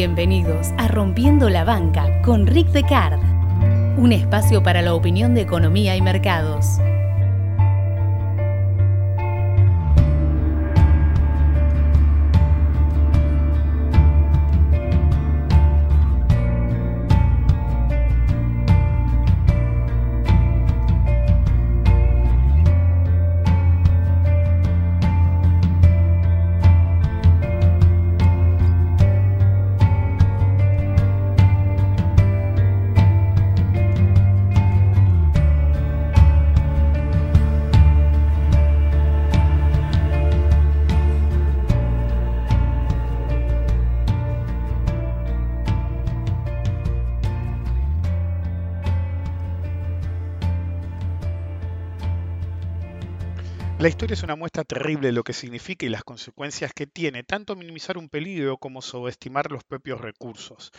Bienvenidos a Rompiendo la Banca con Rick Decard, un espacio para la opinión de economía y mercados. Historia es una muestra terrible de lo que significa y las consecuencias que tiene, tanto minimizar un peligro como subestimar los propios recursos.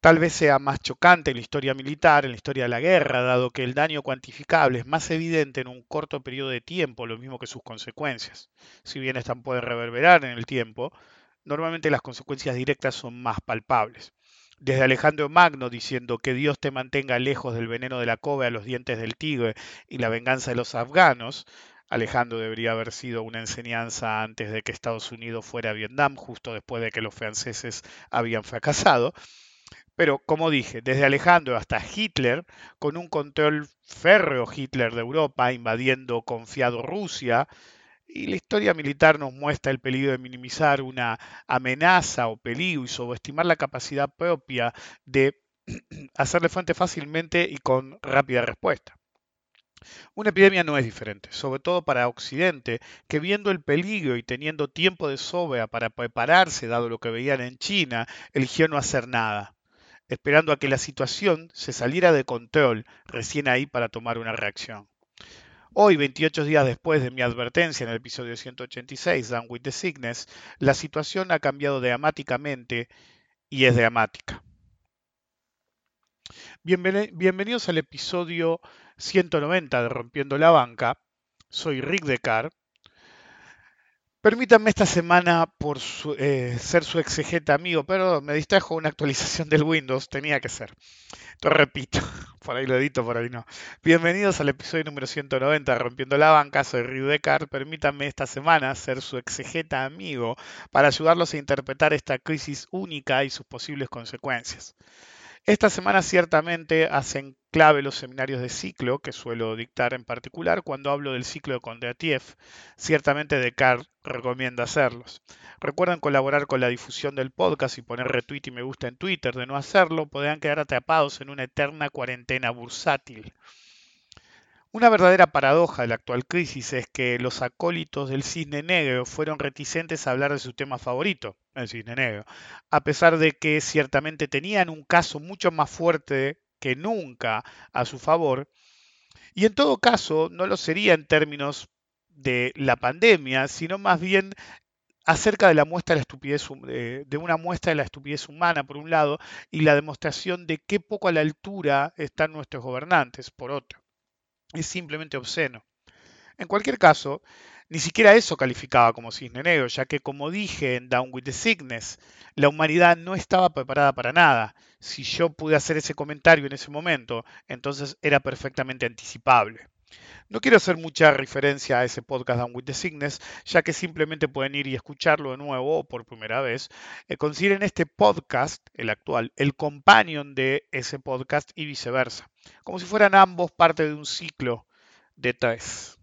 Tal vez sea más chocante en la historia militar, en la historia de la guerra, dado que el daño cuantificable es más evidente en un corto periodo de tiempo, lo mismo que sus consecuencias. Si bien están pueden reverberar en el tiempo, normalmente las consecuencias directas son más palpables desde Alejandro Magno diciendo que Dios te mantenga lejos del veneno de la cobra, los dientes del tigre y la venganza de los afganos, Alejandro debería haber sido una enseñanza antes de que Estados Unidos fuera a Vietnam, justo después de que los franceses habían fracasado. Pero como dije, desde Alejandro hasta Hitler, con un control férreo Hitler de Europa, invadiendo confiado Rusia, y la historia militar nos muestra el peligro de minimizar una amenaza o peligro y subestimar la capacidad propia de hacerle frente fácilmente y con rápida respuesta. Una epidemia no es diferente, sobre todo para Occidente, que viendo el peligro y teniendo tiempo de sobra para prepararse, dado lo que veían en China, eligió no hacer nada, esperando a que la situación se saliera de control recién ahí para tomar una reacción. Hoy, 28 días después de mi advertencia en el episodio 186, Down with the Sickness, la situación ha cambiado dramáticamente y es dramática. Bienvenidos al episodio 190 de Rompiendo la Banca. Soy Rick Decar. Permítanme esta semana por eh, ser su exegeta amigo, pero me distrajo una actualización del Windows, tenía que ser. Lo repito, por ahí lo edito, por ahí no. Bienvenidos al episodio número 190 de Rompiendo la Banca, soy Rick Decar. Permítanme esta semana ser su exegeta amigo para ayudarlos a interpretar esta crisis única y sus posibles consecuencias. Esta semana ciertamente hacen clave los seminarios de ciclo que suelo dictar en particular cuando hablo del ciclo de Kondratiev. Ciertamente Descartes recomienda hacerlos. Recuerden colaborar con la difusión del podcast y poner retweet y me gusta en Twitter. De no hacerlo, podrían quedar atrapados en una eterna cuarentena bursátil. Una verdadera paradoja de la actual crisis es que los acólitos del cisne negro fueron reticentes a hablar de su tema favorito, el cisne negro, a pesar de que ciertamente tenían un caso mucho más fuerte que nunca a su favor, y en todo caso no lo sería en términos de la pandemia, sino más bien acerca de la muestra de la estupidez de una muestra de la estupidez humana por un lado y la demostración de qué poco a la altura están nuestros gobernantes por otro es simplemente obsceno. En cualquier caso, ni siquiera eso calificaba como cisne negro, ya que como dije en Down with the Sickness, la humanidad no estaba preparada para nada. Si yo pude hacer ese comentario en ese momento, entonces era perfectamente anticipable. No quiero hacer mucha referencia a ese podcast Down with the Sickness, ya que simplemente pueden ir y escucharlo de nuevo o por primera vez. Eh, consideren este podcast, el actual, el companion de ese podcast y viceversa, como si fueran ambos parte de un ciclo de tres.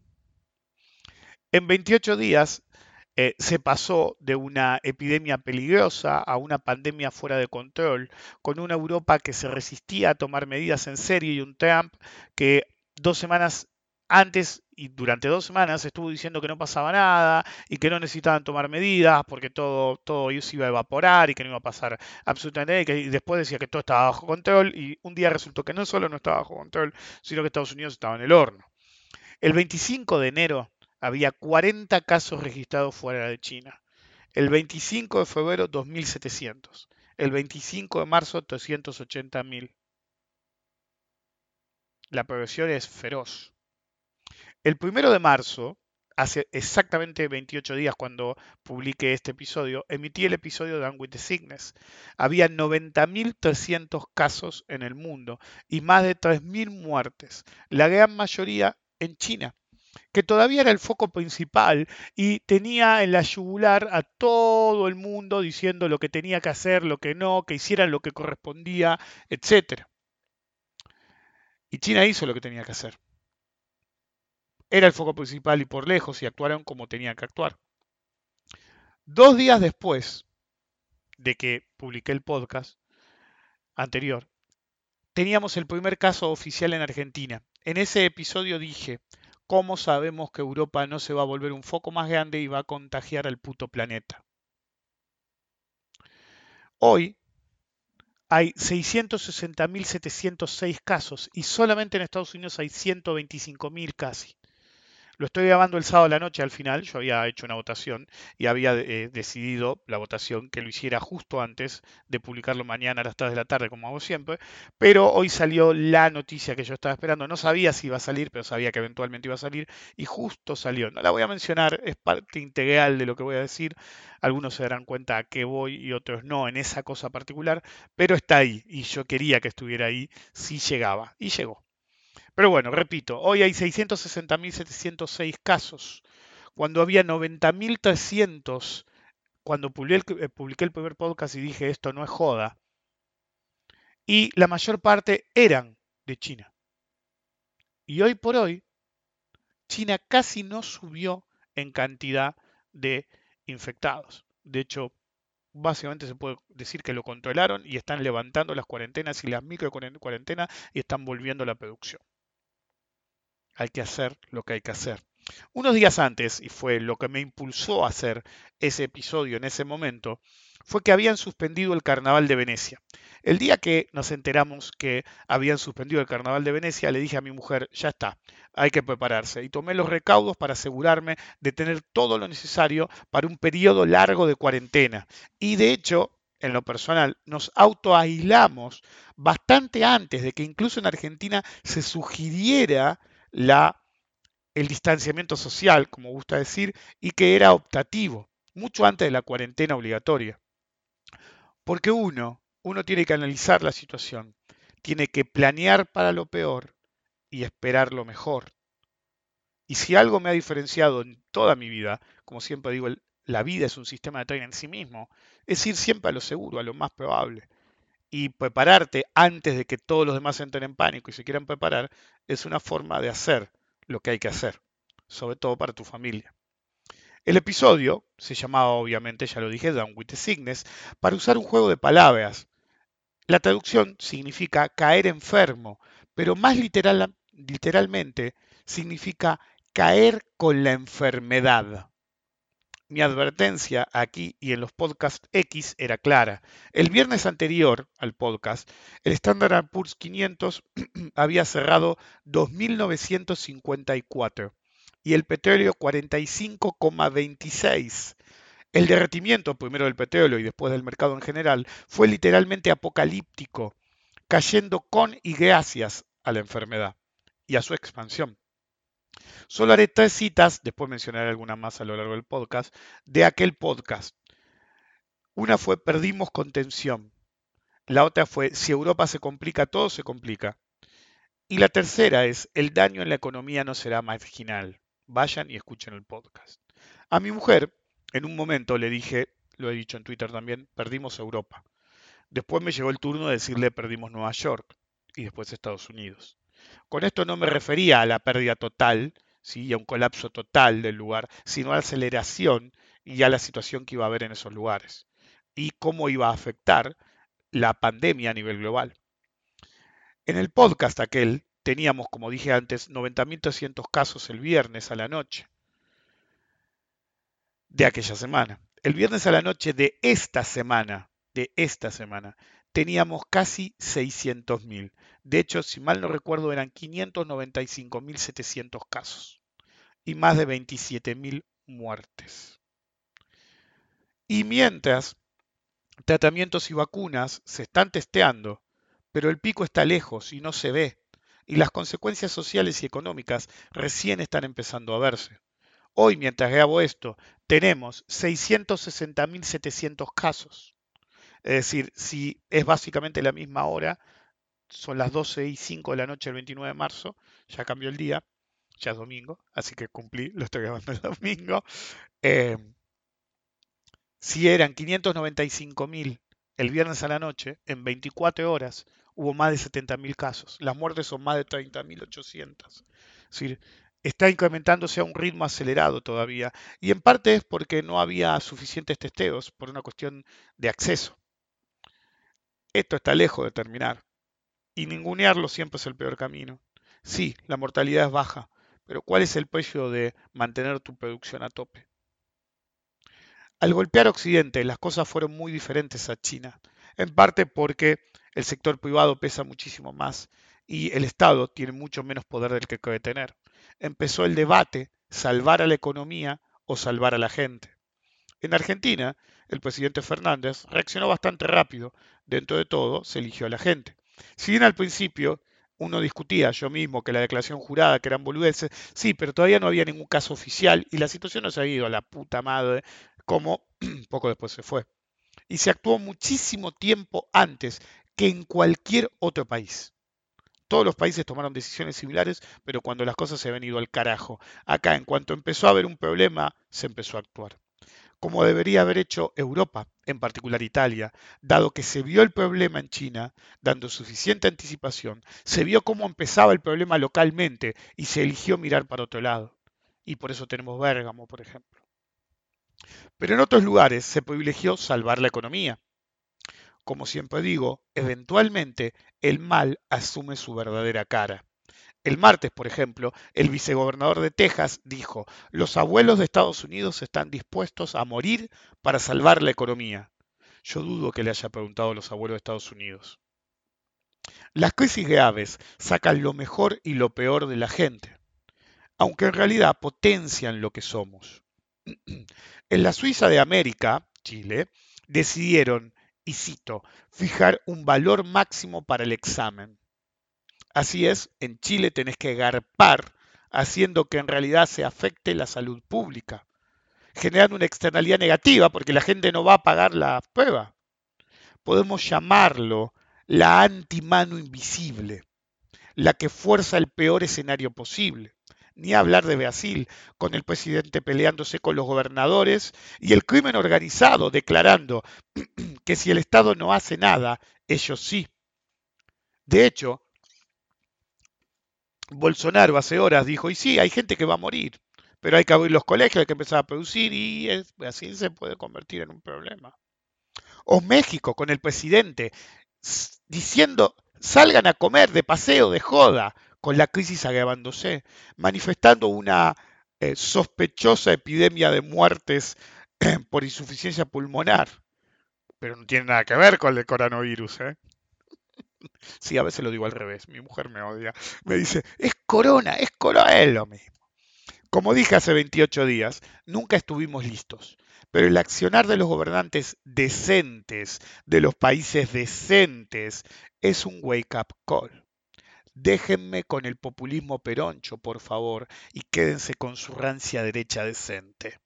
En 28 días eh, se pasó de una epidemia peligrosa a una pandemia fuera de control, con una Europa que se resistía a tomar medidas en serio y un Trump que dos semanas antes y durante dos semanas estuvo diciendo que no pasaba nada y que no necesitaban tomar medidas porque todo, todo se iba a evaporar y que no iba a pasar absolutamente nada y, después decía que todo estaba bajo control y un día resultó que no solo no estaba bajo control, sino que Estados Unidos estaba en el horno. El 25 de enero había 40 casos registrados fuera de China. El 25 de febrero 2.700. El 25 de marzo 380.000. La progresión es feroz. El primero de marzo hace exactamente 28 días cuando publiqué este episodio, emití el episodio de Down the Sickness. Había 90.300 casos en el mundo y más de 3.000 muertes, la gran mayoría en China que todavía era el foco principal y tenía en la yugular a todo el mundo diciendo lo que tenía que hacer, lo que no, que hicieran lo que correspondía, etc. Y China hizo lo que tenía que hacer. Era el foco principal y por lejos y actuaron como tenían que actuar. Dos días después de que publiqué el podcast anterior, teníamos el primer caso oficial en Argentina. En ese episodio dije, ¿cómo sabemos que Europa no se va a volver un foco más grande y va a contagiar al puto planeta? Hoy hay 660.706 casos y solamente en Estados Unidos hay 125.000 casi. Lo estoy grabando el sábado a la noche al final, yo había hecho una votación y había eh, decidido la votación que lo hiciera justo antes de publicarlo mañana a las 3 de la tarde, como hago siempre, pero hoy salió la noticia que yo estaba esperando, no sabía si iba a salir, pero sabía que eventualmente iba a salir y justo salió. No la voy a mencionar, es parte integral de lo que voy a decir, algunos se darán cuenta a qué voy y otros no en esa cosa particular, pero está ahí y yo quería que estuviera ahí si llegaba y llegó. Pero bueno, repito, hoy hay 660.706 casos, cuando había 90.300 cuando publiqué, eh, publiqué el primer podcast y dije esto no es joda. Y la mayor parte eran de China. Y hoy por hoy, China casi no subió en cantidad de infectados. De hecho, básicamente se puede decir que lo controlaron y están levantando las cuarentenas y las micro cuarentenas y están volviendo la producción hay que hacer lo que hay que hacer. Unos días antes, y fue lo que me impulsó a hacer ese episodio en ese momento, fue que habían suspendido el Carnaval de Venecia. El día que nos enteramos que habían suspendido el Carnaval de Venecia, le dije a mi mujer, ya está, hay que prepararse. Y tomé los recaudos para asegurarme de tener todo lo necesario para un periodo largo de cuarentena. Y de hecho, en lo personal, nos autoaislamos bastante antes de que incluso en Argentina se sugiriera la, el distanciamiento social, como gusta decir, y que era optativo, mucho antes de la cuarentena obligatoria. Porque uno, uno tiene que analizar la situación, tiene que planear para lo peor y esperar lo mejor. Y si algo me ha diferenciado en toda mi vida, como siempre digo, la vida es un sistema de tren en sí mismo, es ir siempre a lo seguro, a lo más probable y prepararte antes de que todos los demás entren en pánico y se quieran preparar es una forma de hacer lo que hay que hacer, sobre todo para tu familia. El episodio se llamaba, obviamente, ya lo dije, Down with the Sickness, para usar un juego de palabras. La traducción significa caer enfermo, pero más literal, literalmente significa caer con la enfermedad. Mi advertencia aquí y en los podcasts X era clara. El viernes anterior al podcast, el Standard Poor's 500 había cerrado 2.954 y el petróleo 45,26. El derretimiento, primero del petróleo y después del mercado en general, fue literalmente apocalíptico, cayendo con y gracias a la enfermedad y a su expansión. Solo haré tres citas, después mencionaré alguna más a lo largo del podcast, de aquel podcast. Una fue Perdimos contención. La otra fue Si Europa se complica, todo se complica. Y la tercera es El daño en la economía no será marginal. Vayan y escuchen el podcast. A mi mujer, en un momento le dije, lo he dicho en Twitter también, perdimos Europa. Después me llegó el turno de decirle perdimos Nueva York y después Estados Unidos. Con esto no me refería a la pérdida total, ¿sí? a un colapso total del lugar, sino a la aceleración y a la situación que iba a haber en esos lugares y cómo iba a afectar la pandemia a nivel global. En el podcast aquel teníamos, como dije antes, 90.300 casos el viernes a la noche de aquella semana. El viernes a la noche de esta semana, de esta semana, teníamos casi 600.000. De hecho, si mal no recuerdo, eran 595.700 casos y más de 27.000 muertes. Y mientras tratamientos y vacunas se están testeando, pero el pico está lejos y no se ve, y las consecuencias sociales y económicas recién están empezando a verse. Hoy, mientras grabo esto, tenemos 660.700 casos. Es decir, si es básicamente la misma hora, son las 12 y 5 de la noche del 29 de marzo, ya cambió el día, ya es domingo, así que cumplí, lo estoy grabando el domingo. Eh, si eran 595.000 el viernes a la noche, en 24 horas hubo más de 70.000 casos. Las muertes son más de 30.800. Es decir, está incrementándose a un ritmo acelerado todavía. Y en parte es porque no había suficientes testeos por una cuestión de acceso. Esto está lejos de terminar. Y ningunearlo siempre es el peor camino. Sí, la mortalidad es baja, pero ¿cuál es el precio de mantener tu producción a tope? Al golpear Occidente, las cosas fueron muy diferentes a China, en parte porque el sector privado pesa muchísimo más y el Estado tiene mucho menos poder del que debe tener. Empezó el debate, salvar a la economía o salvar a la gente. En Argentina, el presidente Fernández reaccionó bastante rápido. Dentro de todo, se eligió a la gente. Si bien al principio uno discutía, yo mismo, que la declaración jurada, que eran boludeces, sí, pero todavía no había ningún caso oficial y la situación no se ha ido a la puta madre como poco después se fue. Y se actuó muchísimo tiempo antes que en cualquier otro país. Todos los países tomaron decisiones similares, pero cuando las cosas se habían ido al carajo. Acá, en cuanto empezó a haber un problema, se empezó a actuar. Como debería haber hecho Europa, en particular Italia, dado que se vio el problema en China, dando suficiente anticipación, se vio cómo empezaba el problema localmente y se eligió mirar para otro lado. Y por eso tenemos Bérgamo, por ejemplo. Pero en otros lugares se privilegió salvar la economía. Como siempre digo, eventualmente el mal asume su verdadera cara. El martes, por ejemplo, el vicegobernador de Texas dijo, los abuelos de Estados Unidos están dispuestos a morir para salvar la economía. Yo dudo que le haya preguntado a los abuelos de Estados Unidos. Las crisis graves sacan lo mejor y lo peor de la gente, aunque en realidad potencian lo que somos. En la Suiza de América, Chile, decidieron, y cito, fijar un valor máximo para el examen. Así es, en Chile tenés que garpar haciendo que en realidad se afecte la salud pública, generando una externalidad negativa porque la gente no va a pagar la prueba. Podemos llamarlo la antimano invisible, la que fuerza el peor escenario posible ni hablar de Brasil, con el presidente peleándose con los gobernadores y el crimen organizado declarando que si el Estado no hace nada, ellos sí. De hecho, Bolsonaro hace horas dijo, y sí, hay gente que va a morir, pero hay que abrir los colegios, hay que empezar a producir y Brasil se puede convertir en un problema. O México con el presidente diciendo, salgan a comer de paseo, de joda, con la crisis agravándose, manifestando una eh, sospechosa epidemia de muertes por insuficiencia pulmonar. Pero no tiene nada que ver con el coronavirus, ¿eh? Sí, a veces lo digo al revés. Mi mujer me odia. Me dice, es corona, es corona, es lo mismo. Como dije hace 28 días, nunca estuvimos listos. Pero el accionar de los gobernantes decentes, de los países decentes, es un wake-up call. Déjenme con el populismo peroncho, por favor, y quédense con su rancia derecha decente.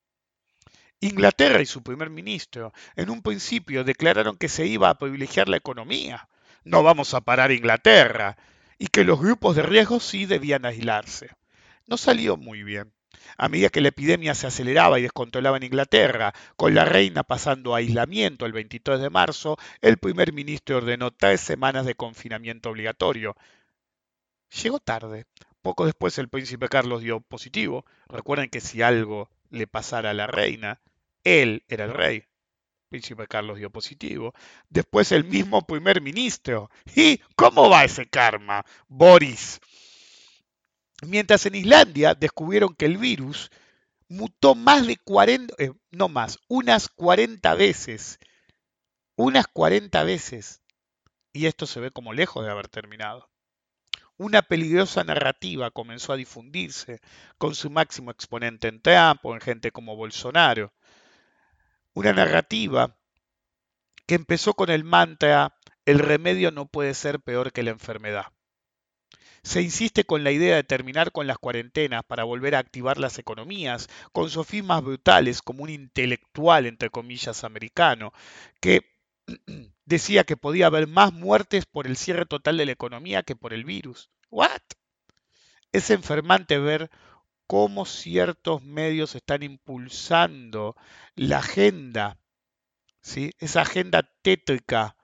Inglaterra y su primer ministro en un principio declararon que se iba a privilegiar la economía. No vamos a parar Inglaterra. Y que los grupos de riesgo sí debían aislarse. No salió muy bien. A medida que la epidemia se aceleraba y descontrolaba en Inglaterra, con la reina pasando a aislamiento el 23 de marzo, el primer ministro ordenó tres semanas de confinamiento obligatorio, Llegó tarde. Poco después el príncipe Carlos dio positivo. Recuerden que si algo le pasara a la reina, él era el rey. Príncipe Carlos dio positivo. Después el mismo primer ministro. ¿Y cómo va ese karma? Boris. Mientras en Islandia descubrieron que el virus mutó más de 40, eh, no más, unas 40 veces. Unas 40 veces. Y esto se ve como lejos de haber terminado una peligrosa narrativa comenzó a difundirse con su máximo exponente en Trump o en gente como Bolsonaro. Una narrativa que empezó con el mantra el remedio no puede ser peor que la enfermedad. Se insiste con la idea de terminar con las cuarentenas para volver a activar las economías, con sofismas brutales como un intelectual, entre comillas, americano, que decía que podía haber más muertes por el cierre total de la economía que por el virus. ¿What? Es enfermante ver cómo ciertos medios están impulsando la agenda, ¿sí? esa agenda tétrica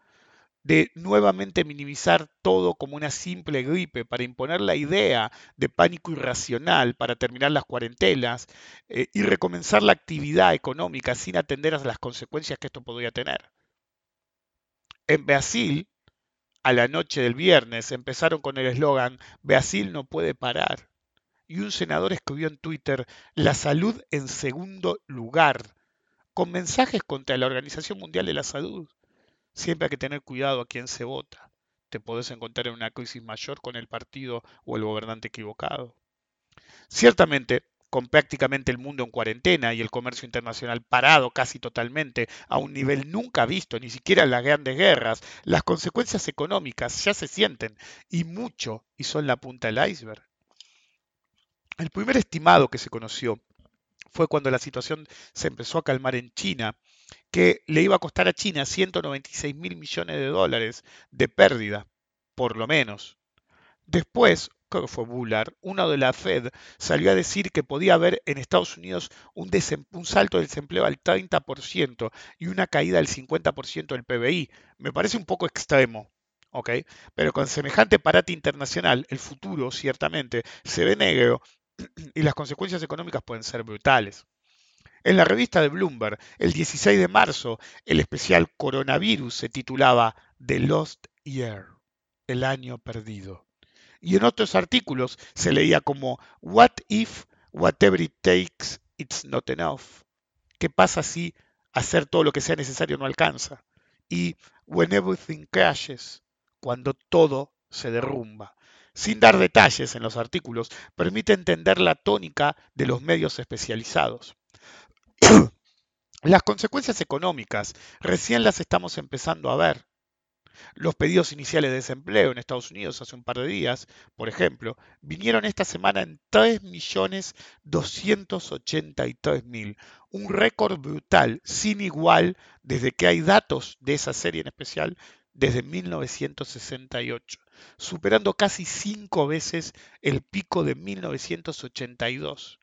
de nuevamente minimizar todo como una simple gripe, para imponer la idea de pánico irracional, para terminar las cuarentenas eh, y recomenzar la actividad económica sin atender a las consecuencias que esto podría tener. En Brasil, a la noche del viernes, empezaron con el eslogan Brasil no puede parar. Y un senador escribió en Twitter, la salud en segundo lugar, con mensajes contra la Organización Mundial de la Salud. Siempre hay que tener cuidado a quién se vota. Te podés encontrar en una crisis mayor con el partido o el gobernante equivocado. Ciertamente, con prácticamente el mundo en cuarentena y el comercio internacional parado casi totalmente a un nivel nunca visto, ni siquiera en las grandes guerras, las consecuencias económicas ya se sienten y mucho y son la punta del iceberg. El primer estimado que se conoció fue cuando la situación se empezó a calmar en China que le iba a costar a China 196 mil millones de dólares de pérdida, por lo menos. Después, creo que fue Bullard, uno de la Fed, salió a decir que podía haber en Estados Unidos un, salto del desempleo al 30% y una caída del 50% del PBI. Me parece un poco extremo. ¿ok? Pero con semejante parate internacional, el futuro ciertamente se ve negro y las consecuencias económicas pueden ser brutales. En la revista de Bloomberg, el 16 de marzo, el especial Coronavirus se titulaba The Lost Year, el año perdido. Y en otros artículos se leía como What if whatever it takes it's not enough? ¿Qué pasa si hacer todo lo que sea necesario no alcanza? Y When everything crashes, cuando todo se derrumba. Sin dar detalles en los artículos, permite entender la tónica de los medios especializados. Las consecuencias económicas recién las estamos empezando a ver. Los pedidos iniciales de desempleo en Estados Unidos hace un par de días, por ejemplo, vinieron esta semana en 3.283.000, un récord brutal, sin igual, desde que hay datos de esa serie en especial, desde 1968, superando casi cinco veces el pico de 1982.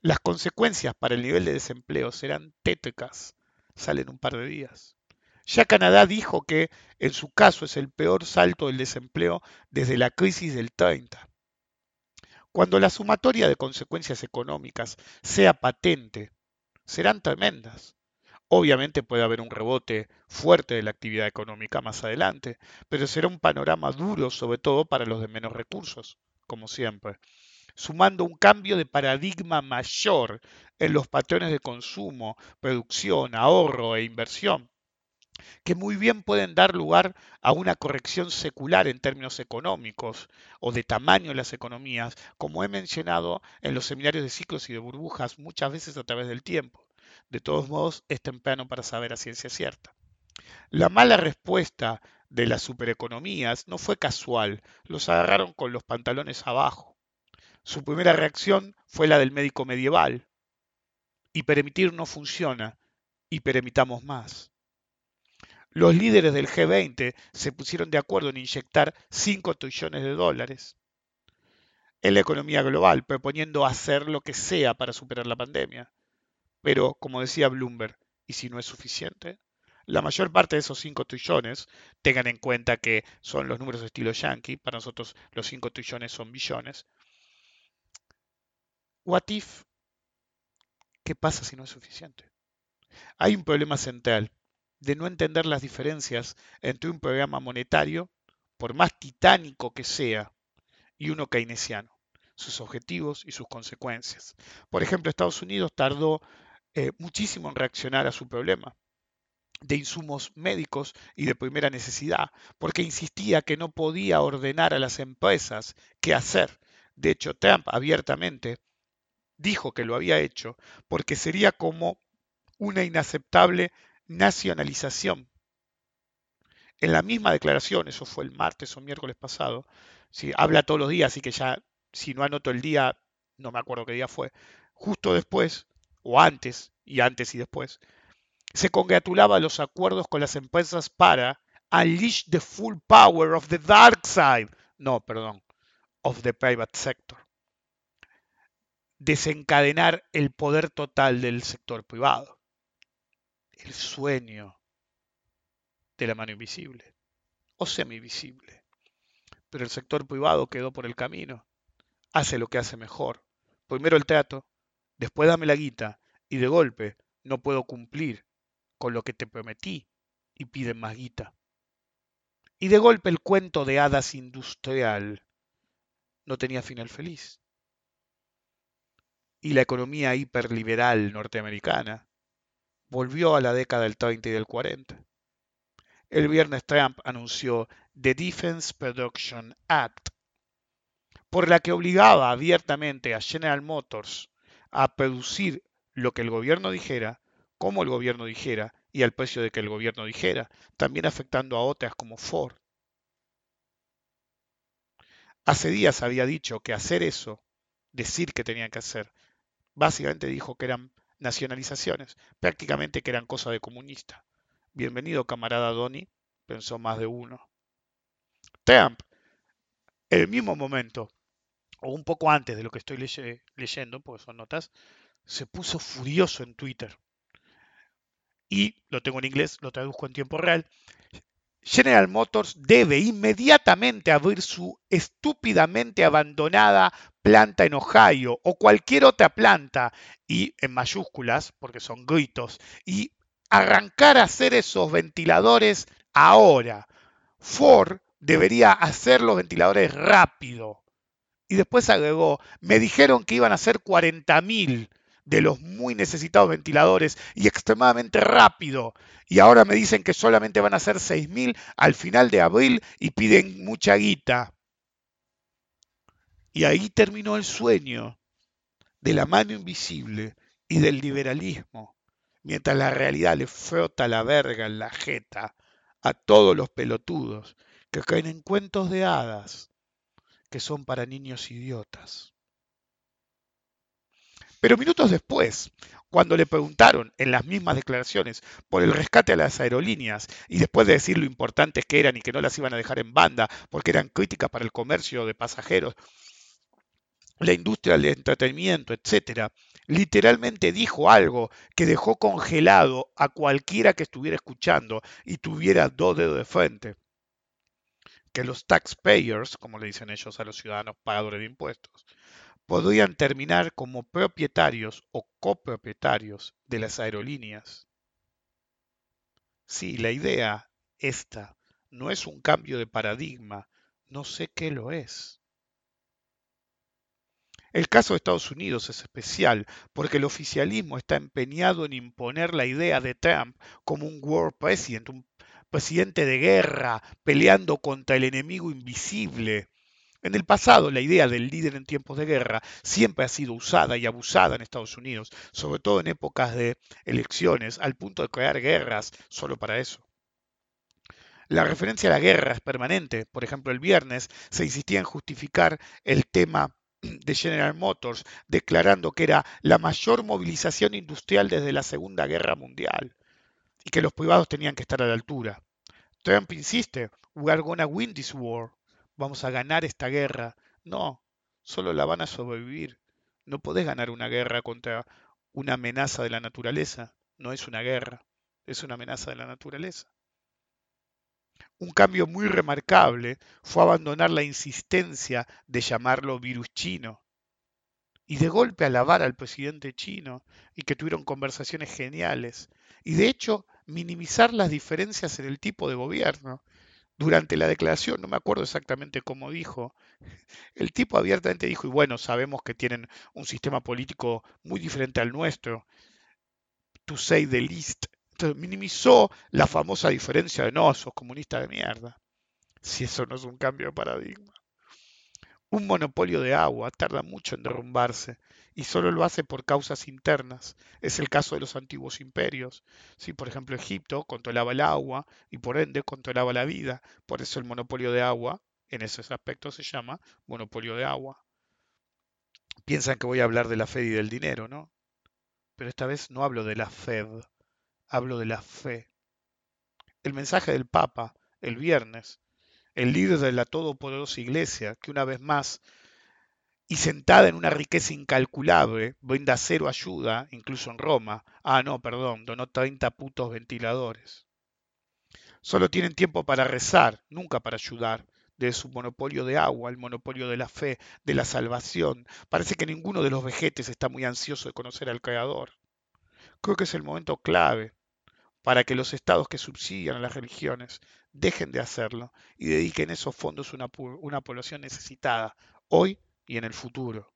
Las consecuencias para el nivel de desempleo serán tétricas. Salen un par de días. Ya Canadá dijo que en su caso es el peor salto del desempleo desde la crisis del 30. Cuando la sumatoria de consecuencias económicas sea patente, serán tremendas. Obviamente puede haber un rebote fuerte de la actividad económica más adelante, pero será un panorama duro sobre todo para los de menos recursos, como siempre sumando un cambio de paradigma mayor en los patrones de consumo, producción, ahorro e inversión, que muy bien pueden dar lugar a una corrección secular en términos económicos o de tamaño de las economías, como he mencionado en los seminarios de ciclos y de burbujas muchas veces a través del tiempo. De todos modos, es temprano para saber a ciencia cierta. La mala respuesta de las supereconomías no fue casual, los agarraron con los pantalones abajo. Su primera reacción fue la del médico medieval. Hiperemitir no funciona, hiperemitamos más. Los líderes del G20 se pusieron de acuerdo en inyectar 5 trillones de dólares en la economía global, proponiendo hacer lo que sea para superar la pandemia. Pero, como decía Bloomberg, ¿y si no es suficiente? La mayor parte de esos 5 trillones, tengan en cuenta que son los números de estilo yankee, para nosotros los 5 trillones son billones, What if? ¿Qué pasa si no es suficiente? Hay un problema central de no entender las diferencias entre un programa monetario, por más titánico que sea, y uno keynesiano, sus objetivos y sus consecuencias. Por ejemplo, Estados Unidos tardó eh, muchísimo en reaccionar a su problema de insumos médicos y de primera necesidad, porque insistía que no podía ordenar a las empresas qué hacer. De hecho, Trump abiertamente dijo que lo había hecho porque sería como una inaceptable nacionalización. En la misma declaración, eso fue el martes o miércoles pasado, Sí, habla todos los días, así que ya, si no anoto el día, no me acuerdo qué día fue, justo después, o antes, y antes y después, se congratulaba los acuerdos con las empresas para unleash the full power of the dark side. No, perdón, of the private sector. Desencadenar el poder total del sector privado. El sueño de la mano invisible o semivisible. Pero el sector privado quedó por el camino. Hace lo que hace mejor. Primero el trato, después dame la guita y de golpe no puedo cumplir con lo que te prometí y piden más guita. Y de golpe el cuento de hadas industrial no tenía final feliz. Y la economía hiperliberal norteamericana volvió a la década del 30 y del 40. El viernes Trump anunció The Defense Production Act, por la que obligaba abiertamente a General Motors a producir lo que el gobierno dijera, como el gobierno dijera y al precio de que el gobierno dijera, también afectando a otras como Ford. Hace días había dicho que hacer eso, decir que tenían que hacer, básicamente dijo que eran nacionalizaciones, prácticamente que eran cosa de comunista. Bienvenido, camarada Donny, pensó más de uno. Trump, en el mismo momento, o un poco antes de lo que estoy leyendo, porque son notas, se puso furioso en Twitter. Y lo tengo en inglés, lo traduzco en tiempo real. General Motors debe inmediatamente abrir su estúpidamente abandonada planta en Ohio o cualquier otra planta, y en mayúsculas, porque son gritos, y arrancar a hacer esos ventiladores ahora. Ford debería hacer los ventiladores rápido. Y después agregó, me dijeron que iban a ser 40.000 de los muy necesitados ventiladores y extremadamente rápido. Y ahora me dicen que solamente van a ser 6.000 al final de abril y piden mucha guita. Y ahí terminó el sueño de la mano invisible y del liberalismo, mientras la realidad le frota la verga en la jeta a todos los pelotudos que caen en cuentos de hadas que son para niños idiotas. Pero minutos después, cuando le preguntaron en las mismas declaraciones por el rescate a las aerolíneas y después de decir lo importantes que eran y que no las iban a dejar en banda porque eran críticas para el comercio de pasajeros, la industria del entretenimiento, etc., literalmente dijo algo que dejó congelado a cualquiera que estuviera escuchando y tuviera dos dedos de frente. Que los taxpayers, como le dicen ellos a los ciudadanos pagadores de impuestos, podrían terminar como propietarios o copropietarios de las aerolíneas. Sí, la idea esta no es un cambio de paradigma, no sé qué lo es. El caso de Estados Unidos es especial porque el oficialismo está empeñado en imponer la idea de Trump como un world president, un presidente de guerra peleando contra el enemigo invisible, en el pasado, la idea del líder en tiempos de guerra siempre ha sido usada y abusada en Estados Unidos, sobre todo en épocas de elecciones, al punto de crear guerras solo para eso. La referencia a la guerra es permanente. Por ejemplo, el viernes se insistía en justificar el tema de General Motors, declarando que era la mayor movilización industrial desde la Segunda Guerra Mundial y que los privados tenían que estar a la altura. Trump insiste, we are gonna win this war vamos a ganar esta guerra. No, solo la van a sobrevivir. No podés ganar una guerra contra una amenaza de la naturaleza. No es una guerra, es una amenaza de la naturaleza. Un cambio muy remarcable fue abandonar la insistencia de llamarlo virus chino y de golpe alabar al presidente chino y que tuvieron conversaciones geniales y de hecho minimizar las diferencias en el tipo de gobierno durante la declaración, no me acuerdo exactamente cómo dijo, el tipo abiertamente dijo, y bueno, sabemos que tienen un sistema político muy diferente al nuestro, to say the least. Entonces minimizó la famosa diferencia de no, sos comunista de mierda. Si eso no es un cambio de paradigma. Un monopolio de agua tarda mucho en derrumbarse y solo lo hace por causas internas. Es el caso de los antiguos imperios. ¿sí? Por ejemplo, Egipto controlaba el agua y por ende controlaba la vida. Por eso el monopolio de agua En ese aspecto se llama monopolio de agua. Piensan que voy a hablar de la Fed y del dinero, ¿no? Pero esta vez no hablo de la Fed, hablo de la fe. El mensaje del Papa el viernes, el líder de la todopoderosa iglesia, que una vez más, y sentada en una riqueza incalculable, brinda cero ayuda, incluso en Roma. Ah, no, perdón, donó 30 putos ventiladores. Solo tienen tiempo para rezar, nunca para ayudar. De su monopolio de agua, el monopolio de la fe, de la salvación. Parece que ninguno de los vejetes está muy ansioso de conocer al Creador. Creo que es el momento clave para que los estados que subsidian a las religiones dejen de hacerlo y dediquen esos fondos a una, población necesitada, hoy y en el futuro.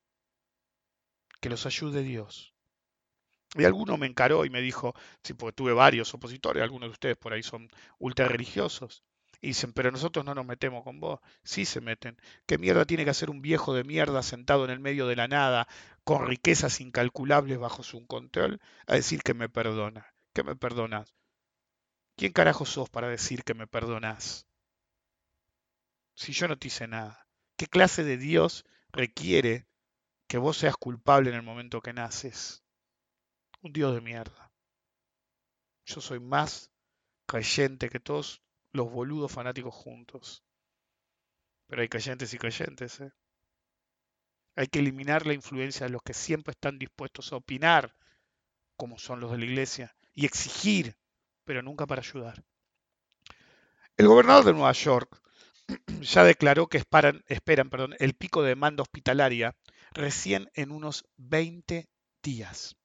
Que los ayude Dios. Y alguno me encaró y me dijo, sí, porque tuve varios opositores, algunos de ustedes por ahí son ultra religiosos. Y dicen, pero nosotros no nos metemos con vos. Sí se meten. ¿Qué mierda tiene que hacer un viejo de mierda sentado en el medio de la nada, con riquezas incalculables bajo su control, a decir que me perdona? ¿Que me perdonas? ¿Quién carajo sos para decir que me perdonas? Si yo no te hice nada. ¿Qué clase de Dios requiere que vos seas culpable en el momento que naces? Un Dios de mierda. Yo soy más creyente que todos los boludos fanáticos juntos. Pero hay creyentes y creyentes, ¿eh? Hay que eliminar la influencia de los que siempre están dispuestos a opinar, como son los de la iglesia, y exigir pero nunca para ayudar. El gobernador de Nueva York ya declaró que esperan, esperan el pico de demanda hospitalaria recién en unos 20 días.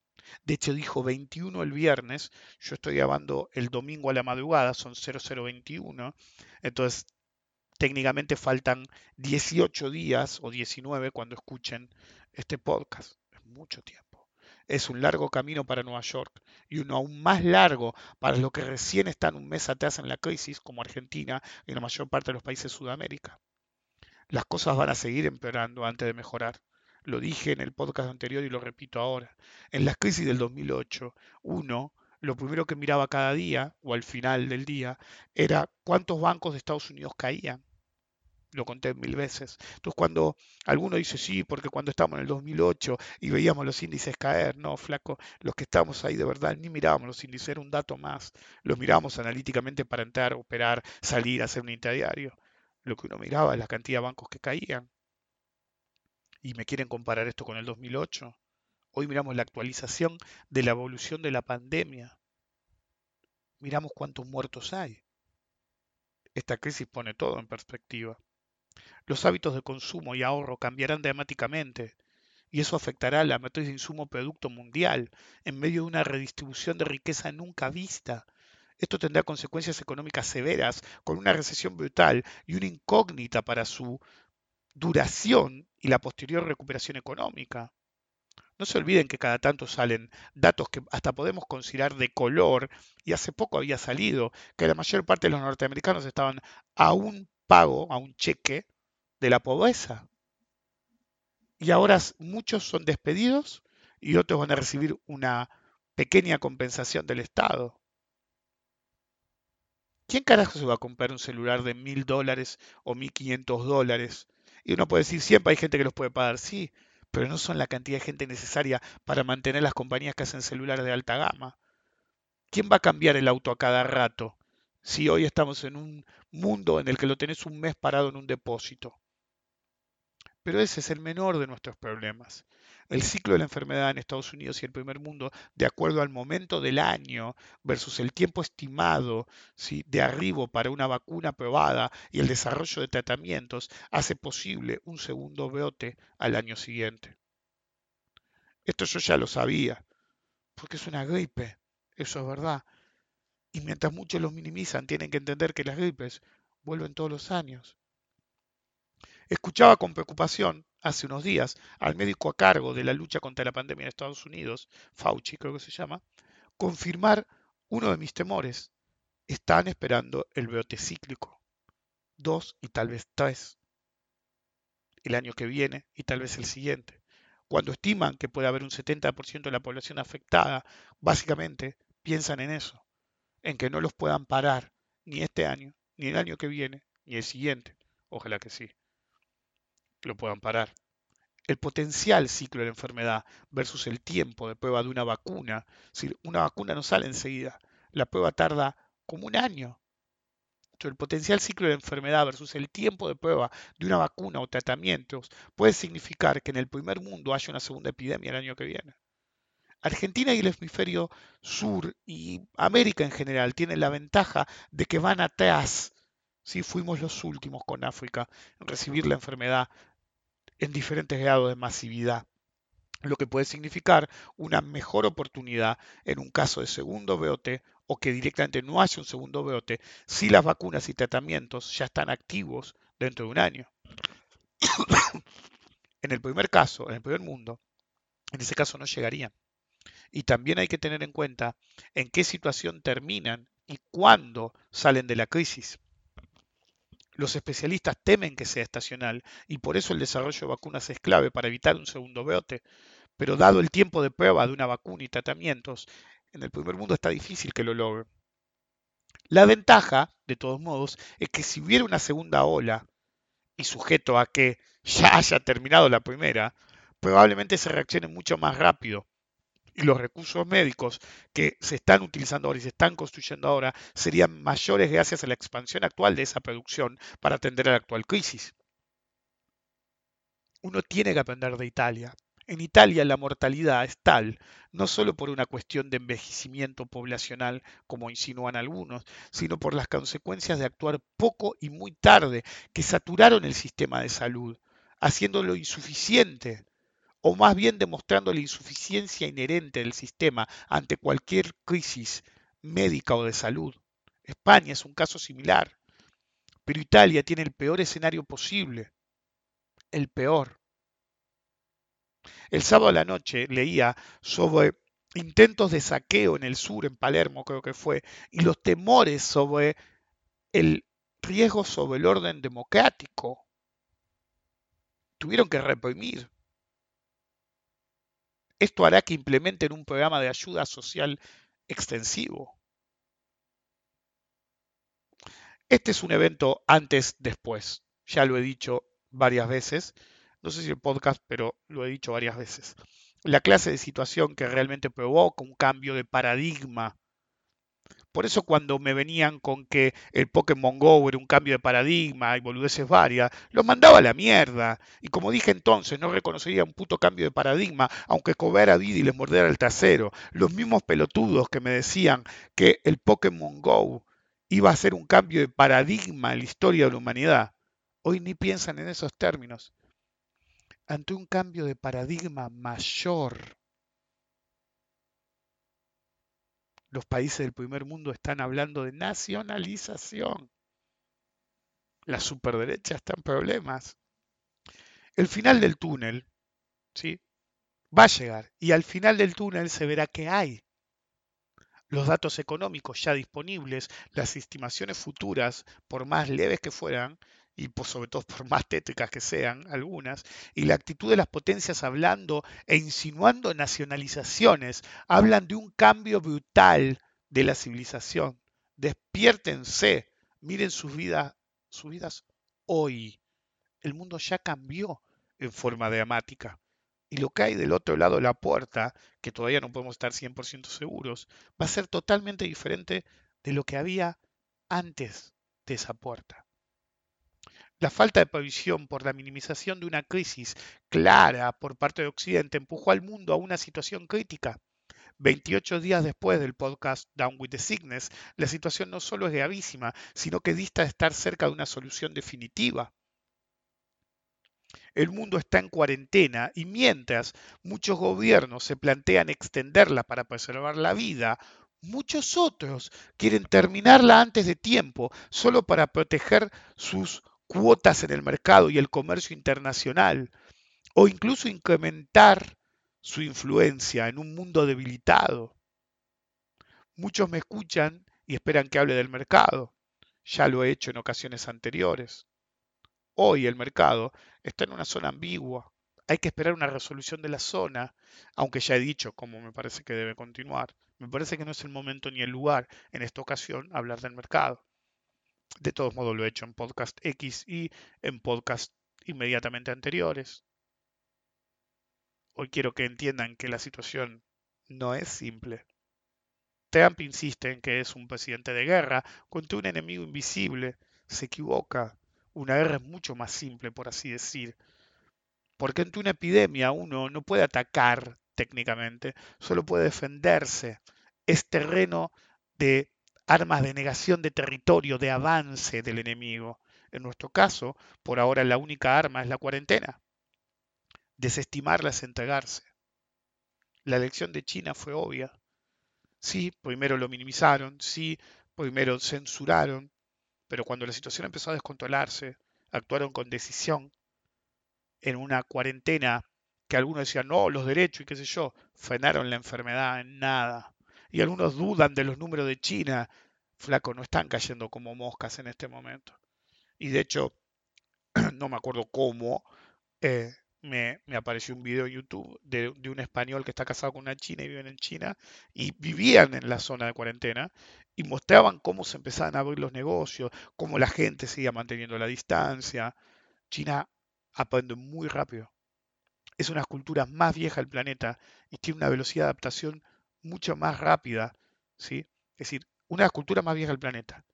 De hecho, dijo 21 el viernes, yo estoy grabando el domingo a la madrugada, son 0021, entonces técnicamente faltan 18 días o 19 cuando escuchen este podcast. Es mucho tiempo es un largo camino para Nueva York y uno aún más largo para los que recién están un mes atrás en la crisis, como Argentina y la mayor parte de los países de Sudamérica. Las cosas van a seguir empeorando antes de mejorar. Lo dije en el podcast anterior y lo repito ahora. En la crisis del 2008, uno, lo primero que miraba cada día, o al final del día, era cuántos bancos de Estados Unidos caían lo conté mil veces. Entonces cuando alguno dice sí, porque cuando estábamos en el 2008 y veíamos los índices caer, no, flaco, los que estábamos ahí de verdad ni mirábamos los índices, era un dato más. Los mirábamos analíticamente para entrar, operar, salir, hacer un interdiario. Lo que uno miraba es la cantidad de bancos que caían. Y me quieren comparar esto con el 2008. Hoy miramos la actualización de la evolución de la pandemia. Miramos cuántos muertos hay. Esta crisis pone todo en perspectiva. Los hábitos de consumo y ahorro cambiarán dramáticamente y eso afectará a la matriz de insumo producto mundial en medio de una redistribución de riqueza nunca vista. Esto tendrá consecuencias económicas severas, con una recesión brutal y una incógnita para su duración y la posterior recuperación económica. No se olviden que cada tanto salen datos que hasta podemos considerar de color, y hace poco había salido que la mayor parte de los norteamericanos estaban a un pago, a un cheque de la pobreza. Y ahora muchos son despedidos y otros van a recibir una pequeña compensación del Estado. ¿Quién carajo se va a comprar un celular de mil dólares o mil quinientos dólares? Y uno puede decir, siempre hay gente que los puede pagar, sí, pero no son la cantidad de gente necesaria para mantener las compañías que hacen celulares de alta gama. ¿Quién va a cambiar el auto a cada rato si hoy estamos en un mundo en el que lo tenés un mes parado en un depósito? Pero ese es el menor de nuestros problemas. El ciclo de la enfermedad en Estados Unidos y el primer mundo, de acuerdo al momento del año versus el tiempo estimado de arribo para una vacuna probada y el desarrollo de tratamientos, hace posible un segundo brote al año siguiente. Esto yo ya lo sabía, porque es una gripe, eso es verdad. Y mientras muchos lo minimizan, tienen que entender que las gripes vuelven todos los años. Escuchaba con preocupación hace unos días al médico a cargo de la lucha contra la pandemia en Estados Unidos, Fauci creo que se llama, confirmar uno de mis temores. Están esperando el brote cíclico. Dos y tal vez tres. El año que viene y tal vez el siguiente. Cuando estiman que puede haber un 70% de la población afectada, básicamente piensan en eso, en que no los puedan parar ni este año, ni el año que viene, ni el siguiente ojalá que sí, lo puedan parar. El potencial ciclo de la enfermedad versus el tiempo de prueba de una vacuna. Si una vacuna no sale enseguida, la prueba tarda como un año. el potencial ciclo de la enfermedad versus el tiempo de prueba de una vacuna o tratamientos puede significar que en el primer mundo haya una segunda epidemia el año que viene. Argentina y el hemisferio sur y América en general tienen la ventaja de que van atrás. Si fuimos los últimos con África en recibir la enfermedad en diferentes grados de masividad, lo que puede significar una mejor oportunidad en un caso de segundo BOT o que directamente no haya un segundo BOT si las vacunas y tratamientos ya están activos dentro de un año. en el primer caso, en el primer mundo, en ese caso no llegarían. Y también hay que tener en cuenta en qué situación terminan y cuándo salen de la crisis. Los especialistas temen que sea estacional y por eso el desarrollo de vacunas es clave para evitar un segundo brote. Pero dado el tiempo de prueba de una vacuna y tratamientos, en el primer mundo está difícil que lo logren. La ventaja, de todos modos, es que si hubiera una segunda ola, y sujeto a que ya haya terminado la primera, probablemente se reaccione mucho más rápido y los recursos médicos que se están utilizando ahora y se están construyendo ahora serían mayores gracias a la expansión actual de esa producción para atender a la actual crisis. Uno tiene que aprender de Italia. En Italia la mortalidad es tal, no solo por una cuestión de envejecimiento poblacional, como insinúan algunos, sino por las consecuencias de actuar poco y muy tarde, que saturaron el sistema de salud, haciéndolo insuficiente o más bien demostrando la insuficiencia inherente del sistema ante cualquier crisis médica o de salud. España es un caso similar, pero Italia tiene el peor escenario posible, el peor. El sábado a la noche leía sobre intentos de saqueo en el sur, en Palermo creo que fue, y los temores sobre el riesgo sobre el orden democrático. Tuvieron que reprimir esto hará que implementen un programa de ayuda social extensivo. Este es un evento antes-después. Ya lo he dicho varias veces. No sé si el podcast, pero lo he dicho varias veces. La clase de situación que realmente provoca un cambio de paradigma por eso cuando me venían con que el Pokémon Go era un cambio de paradigma y boludeces varias, los mandaba a la mierda. Y como dije entonces, no reconocería un puto cambio de paradigma, aunque cobrara vida y les mordiera el trasero. Los mismos pelotudos que me decían que el Pokémon Go iba a ser un cambio de paradigma en la historia de la humanidad, hoy ni piensan en esos términos. Ante un cambio de paradigma mayor, los países del primer mundo están hablando de nacionalización. La superderecha está en problemas. El final del túnel, ¿sí? Va a llegar y al final del túnel se verá qué hay. Los datos económicos ya disponibles, las estimaciones futuras, por más leves que fueran, y sobre todo por más tétricas que sean algunas, y la actitud de las potencias hablando e insinuando nacionalizaciones, hablan de un cambio brutal de la civilización. Despiértense, miren sus vidas, sus vidas hoy. El mundo ya cambió en forma dramática. Y lo que hay del otro lado de la puerta, que todavía no podemos estar 100% seguros, va a ser totalmente diferente de lo que había antes de esa puerta. La falta de previsión por la minimización de una crisis clara por parte de Occidente empujó al mundo a una situación crítica. 28 días después del podcast Down with the Sickness, la situación no solo es gravísima, sino que dista de estar cerca de una solución definitiva. El mundo está en cuarentena y mientras muchos gobiernos se plantean extenderla para preservar la vida, muchos otros quieren terminarla antes de tiempo solo para proteger sus cuotas en el mercado y el comercio internacional, o incluso incrementar su influencia en un mundo debilitado. Muchos me escuchan y esperan que hable del mercado. Ya lo he hecho en ocasiones anteriores. Hoy el mercado está en una zona ambigua. Hay que esperar una resolución de la zona, aunque ya he dicho cómo me parece que debe continuar. Me parece que no es el momento ni el lugar en esta ocasión hablar del mercado. De todos modos lo he hecho en podcast X y en podcast inmediatamente anteriores. Hoy quiero que entiendan que la situación no es simple. Trump insiste en que es un presidente de guerra contra un enemigo invisible. Se equivoca. Una guerra es mucho más simple, por así decir. Porque ante una epidemia uno no puede atacar técnicamente, solo puede defenderse. Es terreno de armas de negación de territorio, de avance del enemigo. En nuestro caso, por ahora la única arma es la cuarentena. Desestimarla es entregarse. La elección de China fue obvia. Sí, primero lo minimizaron, sí, primero censuraron, pero cuando la situación empezó a descontrolarse, actuaron con decisión en una cuarentena que algunos decían, no, los derechos y qué sé yo, frenaron la enfermedad en nada. Y algunos dudan de los números de China. Flaco, no están cayendo como moscas en este momento. Y de hecho, no me acuerdo cómo, eh, me, apareció un video en YouTube de, un español que está casado con una china y viven en China y vivían en la zona de cuarentena y mostraban cómo se empezaban a abrir los negocios, cómo la gente seguía manteniendo la distancia. China aprende muy rápido. Es una cultura más vieja del planeta y tiene una velocidad de adaptación mucho más rápida. ¿sí? Es decir, una cultura más vieja del planeta.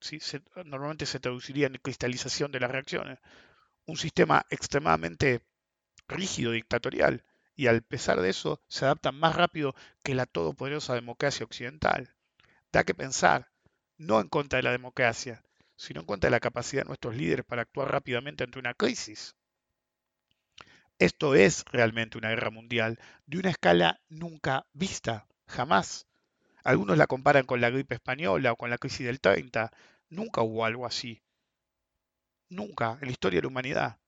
¿sí? normalmente se traduciría en cristalización de las reacciones un sistema extremadamente rígido, dictatorial, y al pesar de eso se adapta más rápido que la todopoderosa democracia occidental. Da que pensar, no en contra de la democracia, sino en contra de la capacidad de nuestros líderes para actuar rápidamente ante una crisis. Esto es realmente una guerra mundial de una escala nunca vista, jamás. Algunos la comparan con la gripe española o con la crisis del 30. Nunca hubo algo así. Nunca en la historia de la humanidad.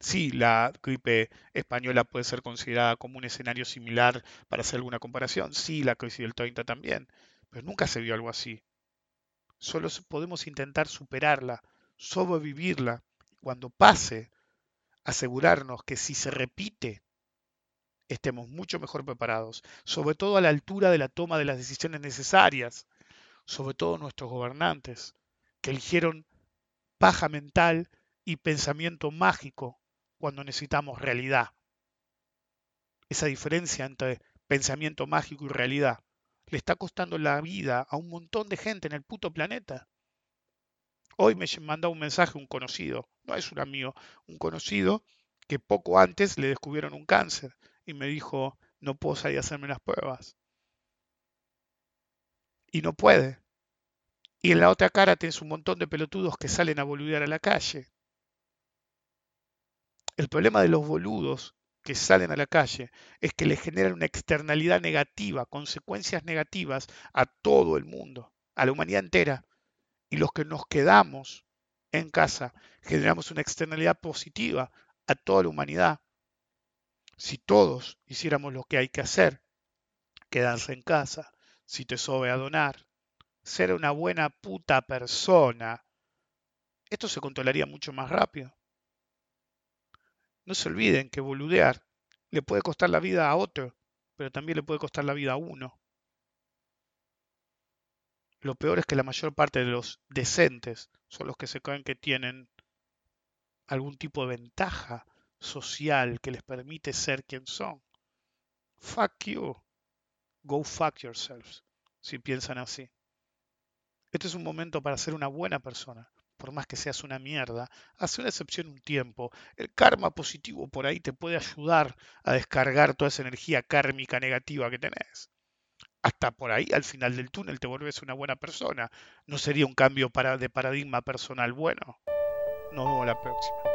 Sí, la gripe española puede ser considerada como un escenario similar para hacer alguna comparación. Sí, la crisis del 30 también. Pero nunca se vio algo así. Solo podemos intentar superarla, sobrevivirla. Cuando pase, asegurarnos que si se repite, estemos mucho mejor preparados, sobre todo a la altura de la toma de las decisiones necesarias, sobre todo nuestros gobernantes, que eligieron paja mental y pensamiento mágico cuando necesitamos realidad. Esa diferencia entre pensamiento mágico y realidad le está costando la vida a un montón de gente en el puto planeta. Hoy me manda un mensaje un conocido, no es un amigo, un conocido que poco antes le descubrieron un cáncer y me dijo, no puedo salir a hacerme las pruebas. Y no puede, y en la otra cara tienes un montón de pelotudos que salen a boludear a la calle. El problema de los boludos que salen a la calle es que le generan una externalidad negativa, consecuencias negativas a todo el mundo, a la humanidad entera. Y los que nos quedamos en casa generamos una externalidad positiva a toda la humanidad. Si todos hiciéramos lo que hay que hacer, quedarse en casa, si te sobe a donar, ser una buena puta persona, esto se controlaría mucho más rápido. No se olviden que boludear le puede costar la vida a otro, pero también le puede costar la vida a uno. Lo peor es que la mayor parte de los decentes son los que se creen que tienen algún tipo de ventaja social que les permite ser quien son. Fuck you. Go fuck yourselves, si piensan así. Este es un momento para ser una buena persona. Por más que seas una mierda, hace una excepción un tiempo. El karma positivo por ahí te puede ayudar a descargar toda esa energía kármica negativa que tenés. Hasta por ahí, al final del túnel, te vuelves una buena persona. ¿No sería un cambio de paradigma personal bueno? Nos vemos la próxima.